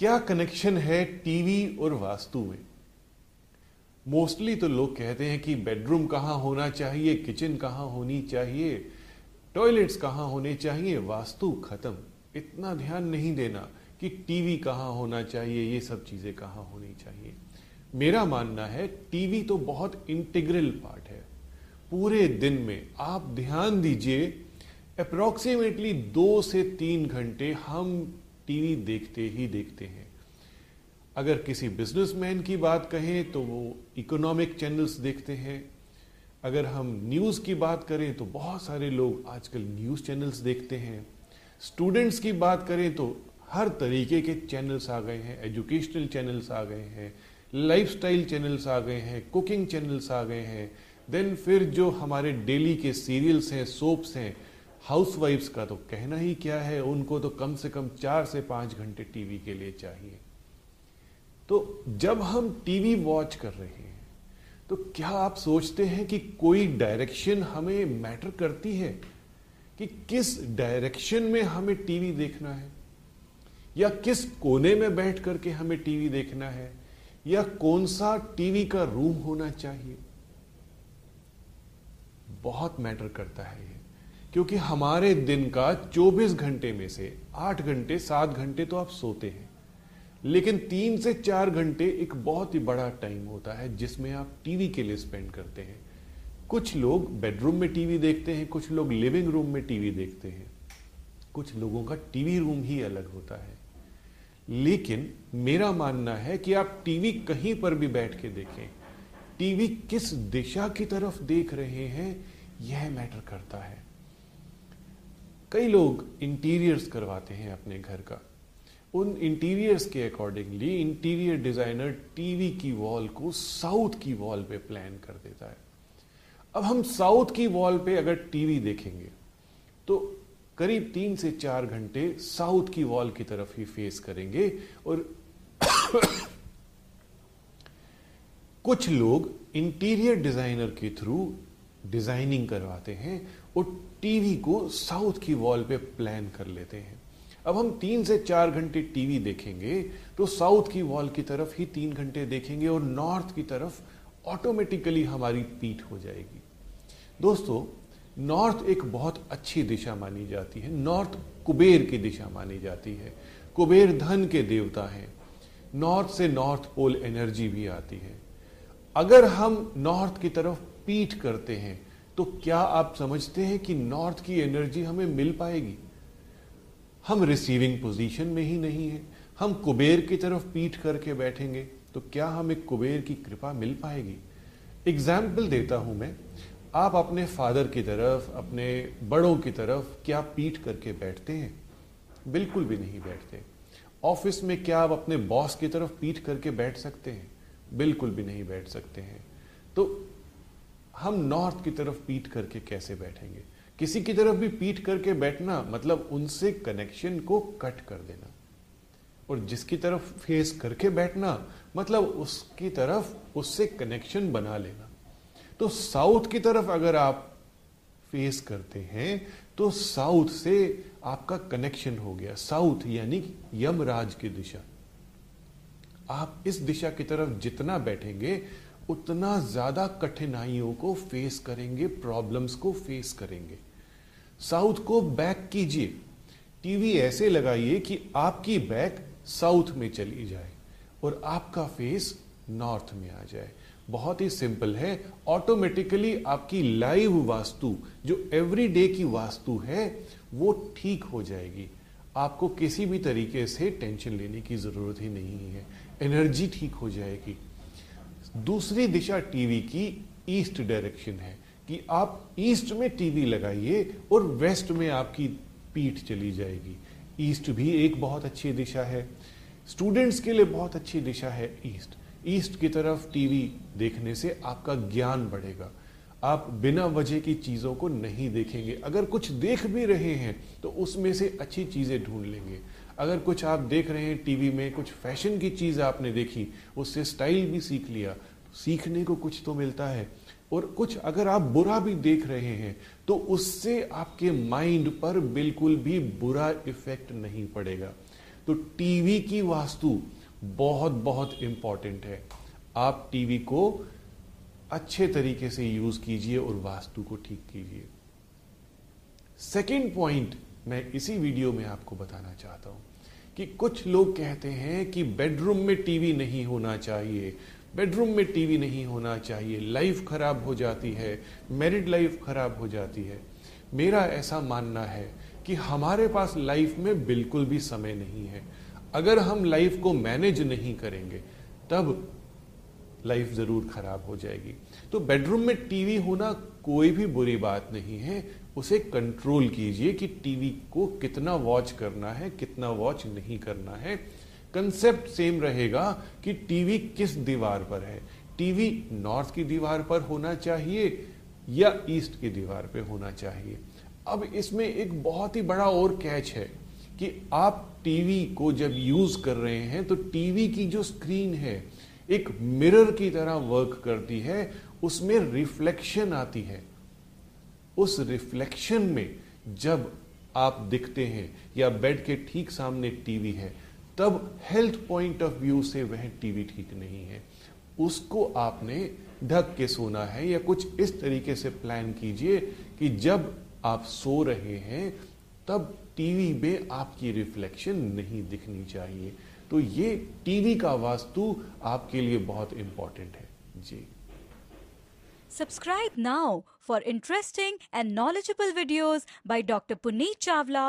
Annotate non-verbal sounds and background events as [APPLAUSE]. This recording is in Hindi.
क्या कनेक्शन है टीवी और वास्तु में? मोस्टली तो लोग कहते हैं कि बेडरूम कहाँ होना चाहिए किचन कहाँ होनी चाहिए टॉयलेट्स कहाँ होने चाहिए, वास्तु खत्म। इतना ध्यान नहीं देना कि टीवी कहाँ होना चाहिए, ये सब चीज़ें कहाँ होनी चाहिए। मेरा मानना है टीवी तो बहुत इंटीग्रल पार्ट है। पूरे दिन में आप ध्यान दीजिए अप्रोक्सीमेटली दो से तीन घंटे हम टीवी देखते ही देखते हैं। अगर किसी बिजनेसमैन की बात कहें तो वो इकोनॉमिक चैनल्स देखते हैं। अगर हम न्यूज़ की बात करें तो बहुत सारे लोग आजकल न्यूज़ चैनल्स देखते हैं। स्टूडेंट्स की बात करें तो हर तरीके के चैनल्स आ गए हैं। एजुकेशनल चैनल्स आ गए हैं, लाइफस्टाइल चैनल्स आ गए हैं, कुकिंग चैनल्स आ गए हैं। देन फिर जो हमारे डेली के सीरियल्स हैं, सोप्स हैं हाउसवाइफ्स का तो कहना ही क्या है? उनको तो कम से कम चार से पाँच घंटे टीवी के लिए चाहिए। तो जब हम टीवी वॉच कर रहे हैं तो क्या आप सोचते हैं कि कोई डायरेक्शन हमें मैटर करती है? कि किस डायरेक्शन में हमें टीवी देखना है? या किस कोने में बैठ करके हमें टीवी देखना है? या कौन सा टीवी का रूम होना चाहिए? बहुत मैटर करता है ये। क्योंकि हमारे दिन का 24 घंटे में से 8 घंटे 7 घंटे तो आप सोते हैं। लेकिन तीन से चार घंटे एक बहुत ही बड़ा टाइम होता है जिसमें आप टीवी के लिए स्पेंड करते हैं। कुछ लोग बेडरूम में टीवी देखते हैं, कुछ लोग लिविंग रूम में टीवी देखते हैं। कुछ लोगों का टीवी रूम ही अलग होता है। लेकिन मेरा मानना है कि आप टीवी कहीं पर भी बैठ के देखें टीवी किस दिशा की तरफ़ देख रहे हैं, यह मैटर करता है। कई लोग इंटीरियर्स करवाते हैं अपने घर का। उन इंटीरियर्स के अकॉर्डिंगली इंटीरियर डिज़ाइनर टीवी की वॉल को साउथ की वॉल पे प्लान कर देता है। अब हम साउथ की वॉल पे अगर टीवी देखेंगे तो करीब तीन से चार घंटे साउथ की वॉल की तरफ़ ही फेस करेंगे और [COUGHS] कुछ लोग इंटीरियर डिज़ाइनर के थ्रू डिज़ाइनिंग करवाते हैं और टीवी को साउथ की वॉल पे प्लान कर लेते हैं। अब हम तीन से चार घंटे टीवी देखेंगे तो साउथ की वॉल की तरफ़ ही तीन घंटे देखेंगे और नॉर्थ की तरफ़ ऑटोमेटिकली हमारी पीठ हो जाएगी। दोस्तों, नॉर्थ एक बहुत अच्छी दिशा मानी जाती है। नॉर्थ कुबेर की दिशा मानी जाती है। कुबेर धन के देवता हैं। नॉर्थ से नॉर्थ पोल एनर्जी भी आती है। अगर हम नॉर्थ की तरफ़ पीठ करते हैं तो क्या आप समझते हैं कि नॉर्थ की एनर्जी हमें मिल पाएगी? हम रिसीविंग पोजीशन में ही नहीं है। हम कुबेर की तरफ़ पीठ करके बैठेंगे तो क्या हमें कुबेर की कृपा मिल पाएगी? एग्ज़ाम्पल देता हूँ मैं। आप अपने फादर की तरफ़, अपने बड़ों की तरफ़ क्या पीठ करके बैठते हैं? बिल्कुल भी नहीं बैठते। ऑफ़िस में क्या आप अपने बॉस की तरफ़ पीठ करके बैठ सकते हैं? बिल्कुल भी नहीं बैठ सकते हैं। तो हम नॉर्थ की तरफ़ पीट करके कैसे बैठेंगे? किसी की तरफ़ भी पीट करके बैठना मतलब उनसे कनेक्शन को कट कर देना। और जिसकी तरफ़ फेस करके बैठना मतलब उसकी तरफ़ उससे कनेक्शन बना लेना। तो साउथ की तरफ़ अगर आप फेस करते हैं तो साउथ से आपका कनेक्शन हो गया। साउथ यानी यमराज की दिशा। आप इस दिशा की तरफ़ जितना बैठेंगे उतना ज़्यादा कठिनाइयों को फेस करेंगे प्रॉब्लम्स को फेस करेंगे। साउथ को बैक कीजिए। टीवी ऐसे लगाइए कि आपकी बैक साउथ में चली जाए और आपका फेस नॉर्थ में आ जाए। बहुत ही सिंपल है। ऑटोमेटिकली आपकी लाइव वास्तु, जो एवरीडे की वास्तु है, वो ठीक हो जाएगी। आपको किसी भी तरीके से टेंशन लेने की ज़रूरत ही नहीं है। एनर्जी ठीक हो जाएगी। दूसरी दिशा टीवी की ईस्ट डायरेक्शन है कि आप ईस्ट में टीवी लगाइए और वेस्ट में आपकी पीठ चली जाएगी। ईस्ट भी एक बहुत अच्छी दिशा है। स्टूडेंट्स के लिए बहुत अच्छी दिशा है ईस्ट। ईस्ट की तरफ़ टीवी देखने से आपका ज्ञान बढ़ेगा। आप बिना वजह की चीज़ों को नहीं देखेंगे। अगर कुछ देख भी रहे हैं तो उसमें से अच्छी चीज़ें ढूंढ लेंगे। अगर कुछ आप देख रहे हैं टीवी में, कुछ फ़ैशन की चीज़ आपने देखी, उससे स्टाइल भी सीख लिया, सीखने को कुछ तो मिलता है। और कुछ अगर आप बुरा भी देख रहे हैं तो उससे आपके माइंड पर बिल्कुल भी बुरा इफ़ेक्ट नहीं पड़ेगा। तो टीवी की वास्तु बहुत बहुत इंपॉर्टेंट है। आप टीवी को अच्छे तरीके से यूज़ कीजिए और वास्तु को ठीक कीजिए। सेकेंड पॉइंट मैं इसी वीडियो में आपको बताना चाहता हूँ। कि कुछ लोग कहते हैं कि बेडरूम में टीवी नहीं होना चाहिए। बेडरूम में टीवी नहीं होना चाहिए। लाइफ खराब हो जाती है। मैरिड लाइफ खराब हो जाती है। मेरा ऐसा मानना है कि हमारे पास लाइफ में बिल्कुल भी समय नहीं है। अगर हम लाइफ को मैनेज नहीं करेंगे, तब लाइफ ज़रूर खराब हो जाएगी। तो बेडरूम में टीवी होना कोई भी बुरी बात नहीं है। उसे कंट्रोल कीजिए कि टीवी को कितना वॉच करना है, कितना वॉच नहीं करना है। कंसेप्ट सेम रहेगा कि टीवी किस दीवार पर है। टीवी नॉर्थ की दीवार पर होना चाहिए या ईस्ट की दीवार पर होना चाहिए। अब इसमें एक बहुत ही बड़ा और कैच है कि आप टीवी को जब यूज़ कर रहे हैं तो टीवी की जो स्क्रीन है एक मिरर की तरह वर्क करती है, उसमें रिफ्लेक्शन आती है। उस रिफ्लेक्शन में जब आप दिखते हैं या बेड के ठीक सामने टीवी है, तब हेल्थ पॉइंट ऑफ़ व्यू से वह टीवी ठीक नहीं है। उसको आपने ढक के सोना है या कुछ इस तरीके से प्लान कीजिए कि जब आप सो रहे हैं, तब टीवी में आपकी रिफ्लेक्शन नहीं दिखनी चाहिए। तो ये टीवी का वास्तु आपके लिए बहुत इंपॉर्टेंट है। जी। Subscribe now for interesting and knowledgeable videos by doctor Puneet Chawla